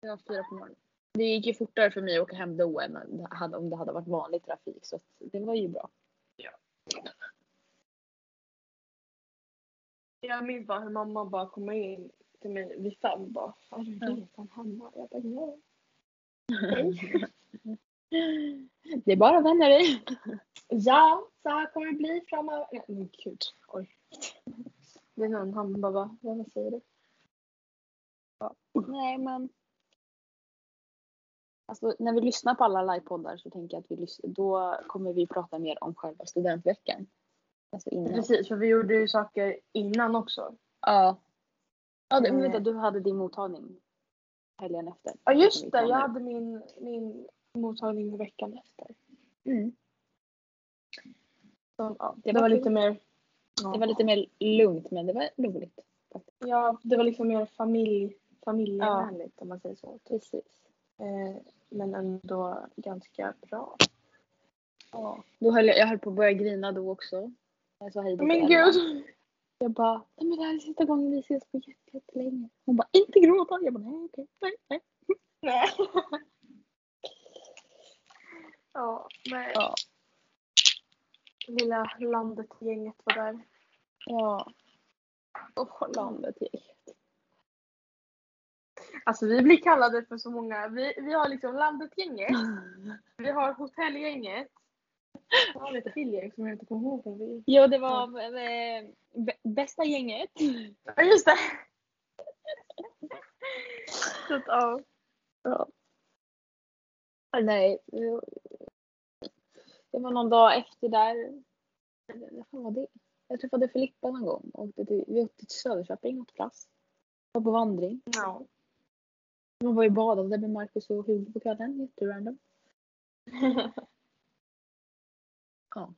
var fyra på morgonen. Det gick ju fortare för mig att åka hem då än om det hade varit vanlig trafik. Så det var ju bra. Jag minns bara hur mamma bara kommer in till mig vid fem bara Är du redan hemma? Jag bara ja. Det är bara att vänja dig. Ja, så här kommer det bli framöver. Nej men gud. Oj. Det är någon han bara va? Vad säger du? Nej men. Alltså när vi lyssnar på alla livepoddar så tänker jag att vi lys- då kommer vi prata mer om själva studentveckan. Alltså innan. Precis, för vi gjorde ju saker innan också. Ja. Ja, det, men vänta, du hade din mottagning helgen efter. Ja just det, jag hade min, min mottagning veckan efter. Mm. Så, ja, Det det, var var lite mer Det var lite mer lugnt men det var roligt. Ja, det var liksom mer familj, familjevänligt om man säger så. Precis. Eh, men ändå ganska bra. Ja. Då höll jag, jag höll på att börja grina då också. Jag sa hej då Men gud! Jag bara, nej men det här är sista gången vi ses på jätte- jättelänge. Hon bara, inte gråta. Jag bara, nej okej, nej, nej. Nej. ja, nej. Ja. Lilla landet-gänget var där. Ja. Åh, landet gick. Alltså vi blir kallade för så många. Vi, vi har liksom landet-gänget. Vi har hotellgänget. Vi har ett till gäng som jag inte kommer ihåg. Jo, det var eh, bä- bästa gänget. Ja just det! Så att, ja. Ja. Nej. Det var någon dag efter där. Vad fan var det? Jag träffade Filippa någon gång. och Åkte till, vi åkte till Söderköping åt glass. Var på vandring. ja. Man var ju badade med Marcus och Hugo på kvällen. Jätterandom. Ja.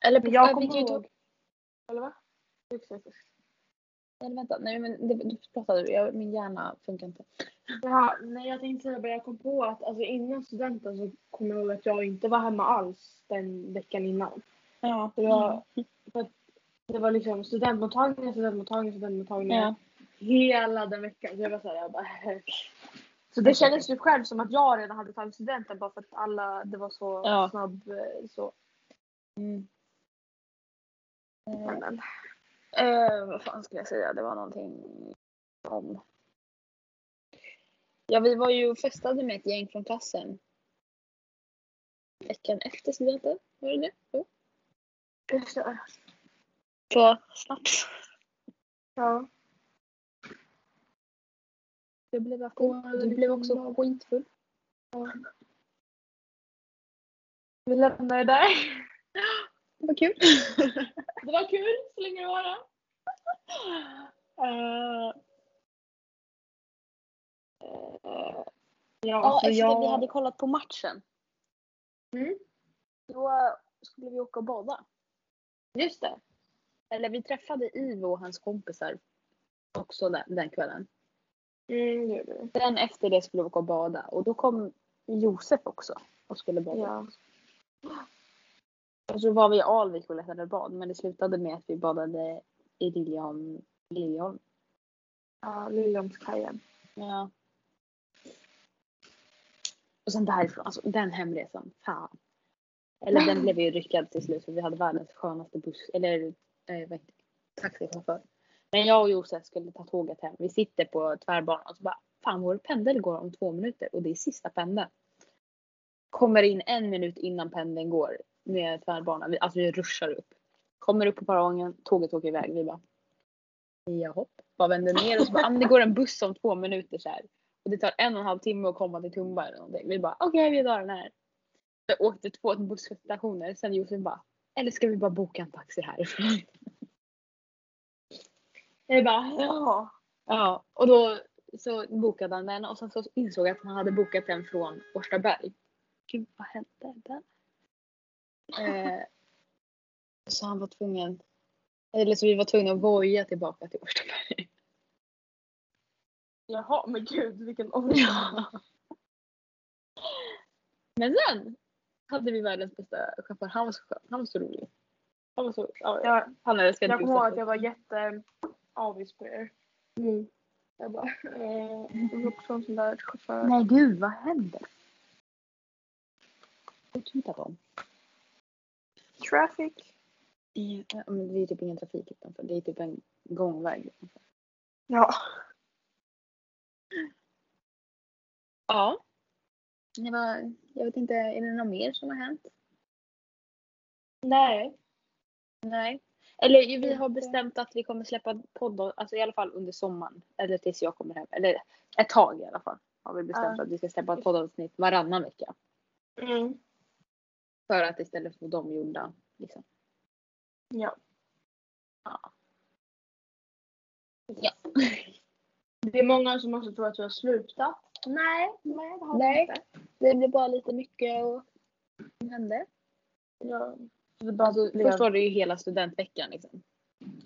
Eller på jag kommer ihåg. Eller va? Eller vänta, nej men det, du pratade du. Jag, min hjärna funkar inte. Ja, nej jag tänkte säga bara jag kom på att alltså, innan studenten så kommer jag ihåg att jag inte var hemma alls den veckan innan. Ja. Det var, för att det var liksom studentmottagning, studentmottagning, studentmottagning. Ja. hela den veckan. Så jag var såhär, jag bara Så det kändes ju själv som att jag redan hade tagit studenten bara för att alla, det var så Ja. snabb eh, så. mm. Men, men. Eh, vad fan skulle jag säga? Det var någonting om... Ja, vi var ju festade med ett gäng från klassen. Veckan efter studenten, var det det? Jo. Just det. På Snaps. Ja. Jag blev. Du blev också skitfull. Vi lämnar det där. Det var kul. Det var kul så länge det var det. Eh, Ja, ja, efter jag... vi hade kollat på matchen. Mm. Då skulle vi åka och bada. Just det. Eller vi träffade Ivo och hans kompisar också den, den kvällen. Mm, det gjorde vi. Sen efter det skulle vi åka och bada och då kom Josef också och skulle bada. Ja. Och så var vi i Alvik och letade bad men det slutade med att vi badade i Liljeholm. Liljeholm. Ja, Liljeholmskajen. Ja. Och sen därifrån, alltså den hemresan, fan. Eller den blev ju ryckad till slut för vi hade världens skönaste buss, eller eh, vad taxichaufför. Men jag och Josef skulle ta tåget hem. Vi sitter på tvärbanan och så bara, fan vår pendel går om två minuter och det är sista pendeln. Kommer in en minut innan pendeln går med tvärbanan. Vi, alltså vi ruschar upp. Kommer upp på perrongen, tåget åker iväg. Vi bara, jahopp, Bara vänder ner och så bara, ah, det går en buss om två minuter så här. Och det tar en och en halv timme att komma till Tumba eller någonting. Vi bara, okej vi tar den här. Jag åkte två busstationer, sen Josef bara, eller ska vi bara boka en taxi härifrån? Jag bara, ja. Ja, och då så bokade han den och sen så insåg jag att han hade bokat den från Årstaberg. Gud, vad hände där? Eh, så han var tvungen, eller så vi var tvungna att voja tillbaka till Årstaberg. Jaha, men gud vilken ångest. Men sen hade vi världens bästa chaufför. Han var så skön. Han var så rolig. Han var så, ja, Jag, han älskade jag kommer ihåg att jag var jätte avis på er. Mm. Jag bara, eh, jag också en sån där chaufför. Nej gud, vad händer? Vad tittar på Traffic. Ja, men det är typ ingen trafik utanför. Det är typ en gångväg. utanför. Ja. Ja. Det var, jag vet inte, är det något mer som har hänt? Nej. Nej. Eller vi har bestämt att vi kommer släppa podd, alltså i alla fall under sommaren. Eller tills jag kommer hem. Eller ett tag i alla fall. Har vi bestämt Ja. att vi ska släppa ett poddavsnitt varannan vecka. Mm. För att istället få dem gjorda. Liksom. Ja. Ja. Ja. Det är många som också tror att du har slutat. Nej, nej det har Nej. inte. Det blev bara lite mycket och som hände. Ja, Alltså, först var det ju hela studentveckan liksom.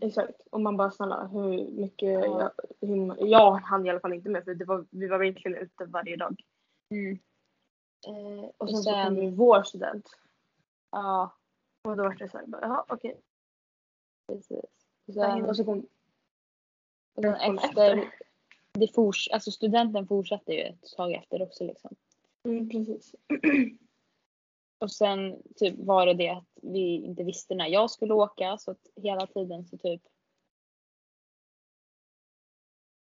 exakt. Och man bara snälla hur mycket Ja. jag, hur, jag hann i alla fall inte med för det var, vi var verkligen ute varje dag. Mm. Eh, och Och sen, så sen- kom ju vår student. Ja, Och då var det såhär, bara, jaha okej. precis. Och Sen, och så kom och sen efter, det fors, alltså studenten fortsatte ju ett tag efter också liksom. Mm, precis. Och sen typ var det det att vi inte visste när jag skulle åka så att hela tiden så typ.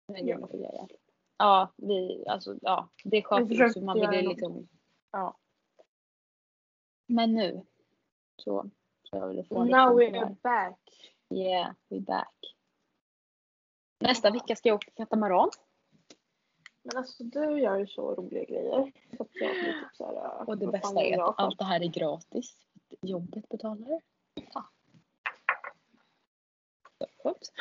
Men Ja. Ja, vi, alltså ja, det Vi ju så man något. liksom, ja. Men nu så, så jag ville få Now liksom we're här. back. Yeah, we're back. Nästa vecka ska jag åka katamaran. Men alltså du gör ju så roliga grejer. Så att jag blir typ såhär, Och det vad fan bästa är att allt det här är gratis. Jobbet betalar. Ja. Så skönt.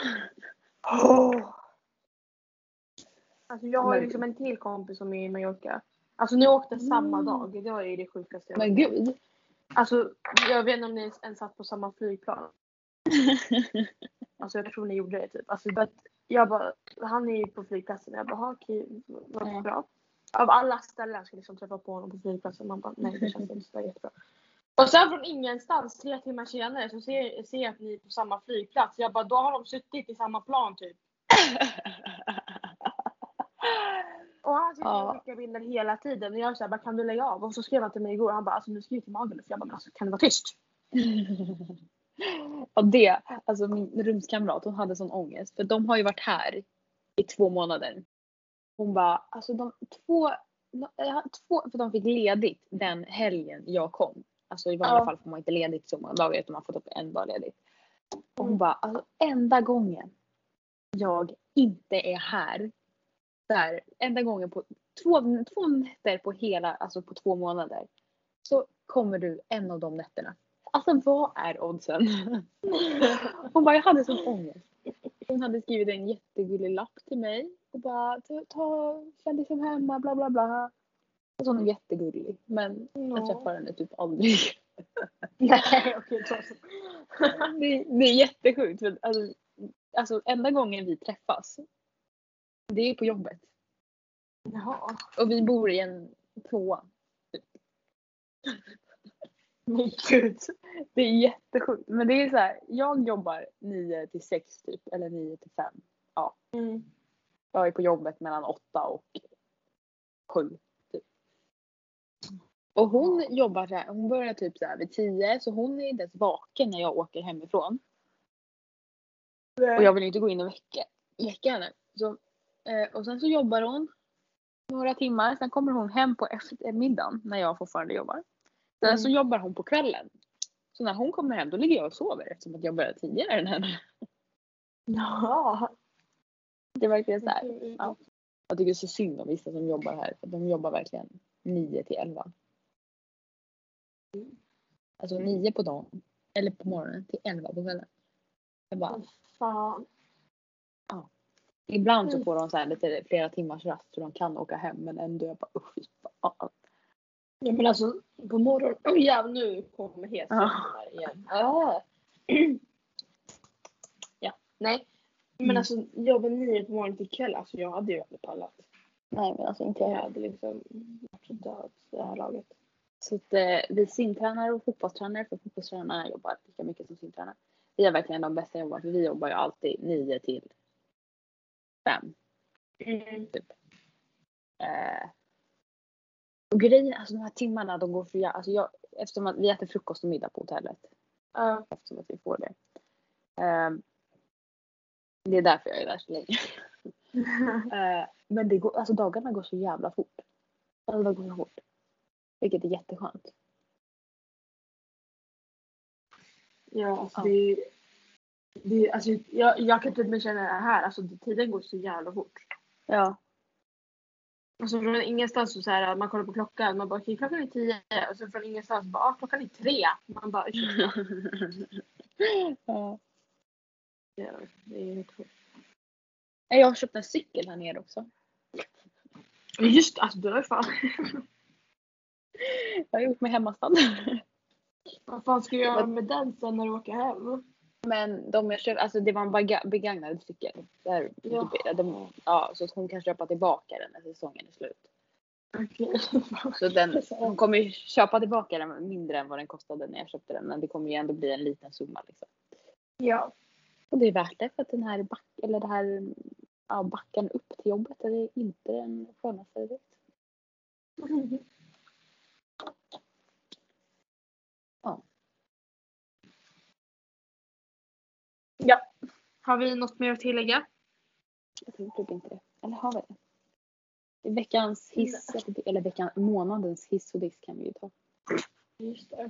Alltså jag har ju liksom en till kompis som är i Mallorca. Alltså ni åkte samma Mm. dag. Det var ju det sjukaste jag Men gud. Alltså jag vet inte om ni ens satt på samma flygplan. Alltså jag tror ni gjorde det typ. Alltså jag bara, han är ju på flygplatsen. Jag bara, "Ha, okej, vad Ja. bra. Av alla ställen jag liksom träffa på honom på flygplatsen. Man bara, nej det känns inte så jättebra. Och sen från ingenstans, tre timmar senare, så ser, ser jag att ni är på samma flygplats. Jag bara, då har de suttit i samma plan typ. Och han sitter Ja. och skickar bilder hela tiden och jag säger bara kan du lägga av? Och så skrev han till mig igår han bara alltså nu skriver till Magaluf. Jag bara "Men alltså, kan du vara tyst? Och det, alltså min rumskamrat hon hade sån ångest för de har ju varit här i två månader. Hon bara, alltså de två, ja, två för de fick ledigt den helgen jag kom. Alltså i vanliga Ja. fall får man inte ledigt så många dagar utan man får typ en dag ledigt. Och hon Mm. bara, alltså enda gången jag inte är här. Där, enda gången på två, två nätter på hela, alltså på två månader. Så kommer du en av de nätterna. Alltså vad är oddsen? Hon bara, jag hade sån ångest. Hon hade skrivit en jättegullig lapp till mig och bara, ta, känn dig hemma, bla bla bla. Och så hon är jättegullig. Men jag träffar henne typ aldrig. Nej okej det, är- det är jättesjukt. Alltså, alltså enda gången vi träffas. Det är på jobbet. Jaha. Och vi bor i en tvåa. Men gud. Det är jättesjukt. Men det är så här, jag jobbar 9 till 6 typ, eller 9 till 5. Mm. Jag är på jobbet mellan 8 och 7. Typ. Och hon jobbar så här, hon börjar typ så här vid 10 så hon är inte ens vaken när jag åker hemifrån. Och jag vill inte gå in och väcka, väcka henne. Så, och sen så jobbar hon några timmar, sen kommer hon hem på eftermiddagen när jag fortfarande jobbar. Sen så jobbar hon på kvällen. Så när hon kommer hem då ligger jag och sover eftersom att jag börjar tidigare än henne. Jaha. Det är verkligen så här. Ja. Jag tycker så synd om vissa som jobbar här. För de jobbar verkligen 9 till 11. Alltså 9 på dagen. Eller på morgonen till 11 på kvällen. Jag bara, Fan. Ibland så får de så här lite flera timmars rast så de kan åka hem. Men ändå jag bara usch fan. Ja men alltså på morgonen. Oh, ja nu kommer Ja. här igen. Ah. ja. Nej. Men Mm. alltså jobba nio på morgonen till kväll. Alltså jag hade ju aldrig pallat. Nej men alltså inte Jag jag. hade liksom varit så död det här laget. Så att eh, vi simtränare och fotbollstränare, för fotbollstränarna jobbar lika mycket som simtränare. Vi är verkligen de bästa jobbarna för vi jobbar ju alltid 9 till 5. Mm. Typ. Eh, och grejen, alltså de här timmarna de går för jä- alltså jag, eftersom att vi äter frukost och middag på hotellet. Ja. Eftersom att vi får det. Eh, det är därför jag är där så länge. Eh, men det går, alltså dagarna går så jävla fort. Alltså de går så fort. Vilket är jätteskönt. Ja, alltså Ja. det det, alltså, jag, jag kan typ känna det här, alltså tiden går så jävla fort. Ja. Alltså från ingenstans så, så här, man kollar på klockan, man bara okej klockan är tio och så från ingenstans bara ah, klockan är tre. Man bara ursäkta. ja. Det är helt sjukt. Jag har köpt en cykel här nere också. Just det, alltså du har fan. Jag har gjort mig hemmastad. Vad fan ska jag göra med den sen när du åker hem? Men de jag köpte, alltså det var en begagnad cykel. Där, Ja. de, ja, så att hon kan köpa tillbaka den när säsongen är slut. Okej. Så den, hon kommer ju köpa tillbaka den mindre än vad den kostade när jag köpte den. Men det kommer ju ändå bli en liten summa liksom. ja. Och det är värt det för att den här back, eller det här ja, backen upp till jobbet är inte den skönaste. Ja. Ja. Har vi något mer att tillägga? Jag tror typ inte det. Eller har vi det? Veckans hiss, eller veckan, månadens hiss och diss kan vi ju ta. Just det.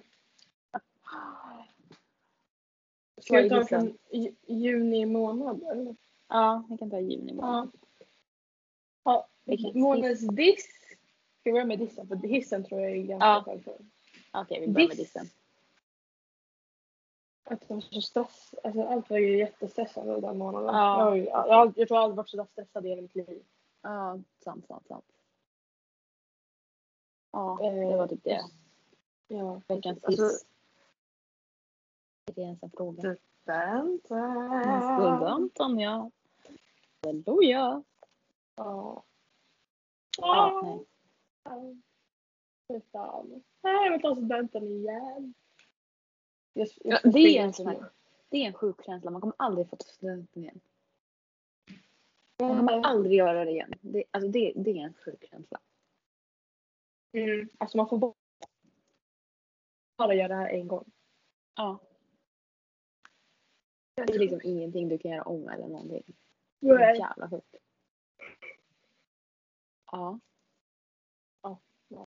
Ska vi ta från ju- juni månad eller? Ja, vi kan ta juni månad. Ja. Ja. Månadens diss. Ska vi börja med dissen? För hissen tror jag är ganska Ja. Okej, vi börjar med Diss. dissen. Att det var så stress. Alltså allt var ju jättestressande den månaden. Ja. Jag, ju- jag, jag tror jag aldrig varit så där stressad i hela mitt liv. Ja, sant, sant, sant. Ja, Eh, det var typ det. Ja. Veckans Alltså- hiss. Är det ens en fråga? Vänta. Skuldanton, ja. Halleluja. Ja. Ja, nej. Fy fan. Nej, jag vill ta studenten igen. Jag, jag Ja, ska det är en sån här- Det är en sjuk känsla. Man kommer aldrig få ta studenten igen. Jag kommer aldrig göra det igen. Det, alltså det, det är en sjuk känsla. Mm. Alltså man får bara- göra det här en gång. Ja. Det är liksom ingenting du kan göra om eller någonting. Det är jävla sjukt. Ja. ja.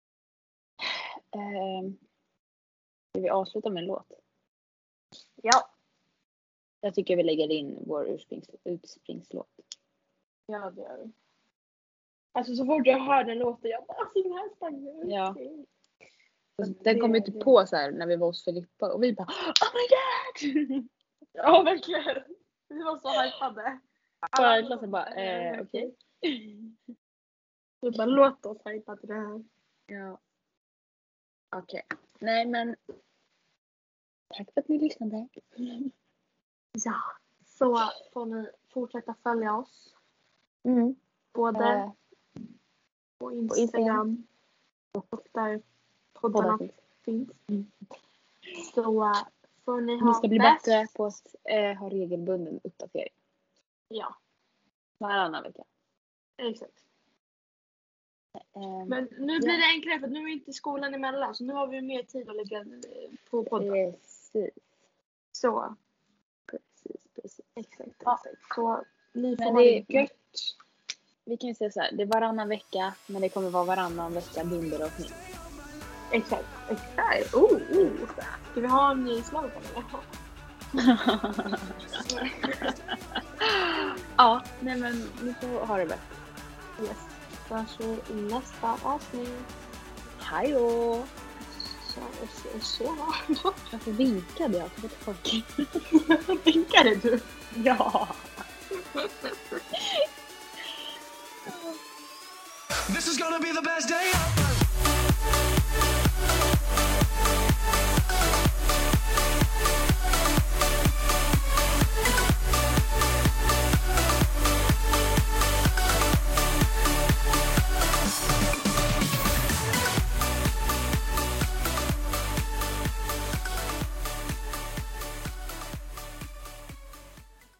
Ehm, ska vi avsluta med en låt? Ja. Jag tycker vi lägger in vår ursprings, ursprungslåt. Ja, det gör vi. Alltså så fort jag hör den låten, jag bara alltså den här ut Ja. Den kom ju typ på så här när vi var hos Filippa och vi bara Oh my god! Ja, verkligen. Vi var så hypade. Bara i klassen bara eh, okej. Vi bara låt oss hypa till det här. Ja. Okej. Nej men. Tack för att ni lyssnade. Ja. Så får ni fortsätta följa oss. Mm. Både Eh, på Instagram. Instagram och där poddarna finns. finns. Mm. Så äh, får ni ha Vi ska bli bäst- bättre på att eh, ha regelbunden uppdatering. Ja, Varannan vecka. exakt. Eh, Men nu blir det enklare för nu är inte skolan emellan så nu har vi mer tid att lägga eh, på podden. Precis. Så, Precis, precis. exakt, Ja. exakt. Så ni får Men det- det gött. Vi kan ju säga så här, det är varannan vecka men det kommer vara varannan vecka dunderavsnitt. Exakt, exakt. Oh, oh. Ska vi ha en ny slogan eller? ja, nej men ni får ha det bäst. Yes. Vi i nästa avsnitt. Hej då! Så, så, så. Varför vinkade jag till folk? Vinkade du? Ja! This is gonna be the best day my